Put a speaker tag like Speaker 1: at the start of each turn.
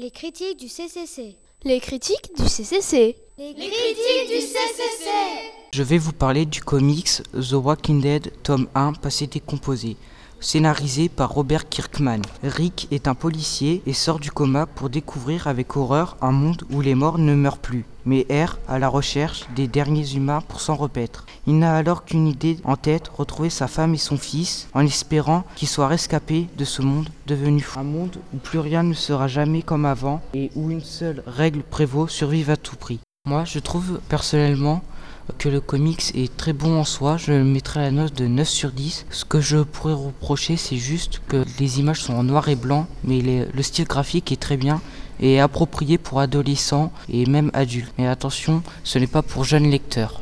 Speaker 1: Les critiques du CCC.
Speaker 2: Les critiques du CCC.
Speaker 1: Les critiques du CCC.
Speaker 3: Je vais vous parler du comics The Walking Dead, tome 1, passé décomposé, scénarisé par Robert Kirkman. Rick est un policier et sort du coma pour découvrir avec horreur un monde où les morts ne meurent plus, mais errent à la recherche des derniers humains pour s'en repaître. Il n'a alors qu'une idée en tête, retrouver sa femme et son fils, en espérant qu'ils soient rescapés de ce monde devenu fou. Un monde où plus rien ne sera jamais comme avant et où une seule règle prévaut, survivre à tout prix. Moi, je trouve personnellement que le comics est très bon en soi, je mettrai la note de 9 sur 10. Ce que je pourrais reprocher, c'est juste que les images sont en noir et blanc, mais le style graphique est très bien et approprié pour adolescents et même adultes. Mais attention, ce n'est pas pour jeunes lecteurs.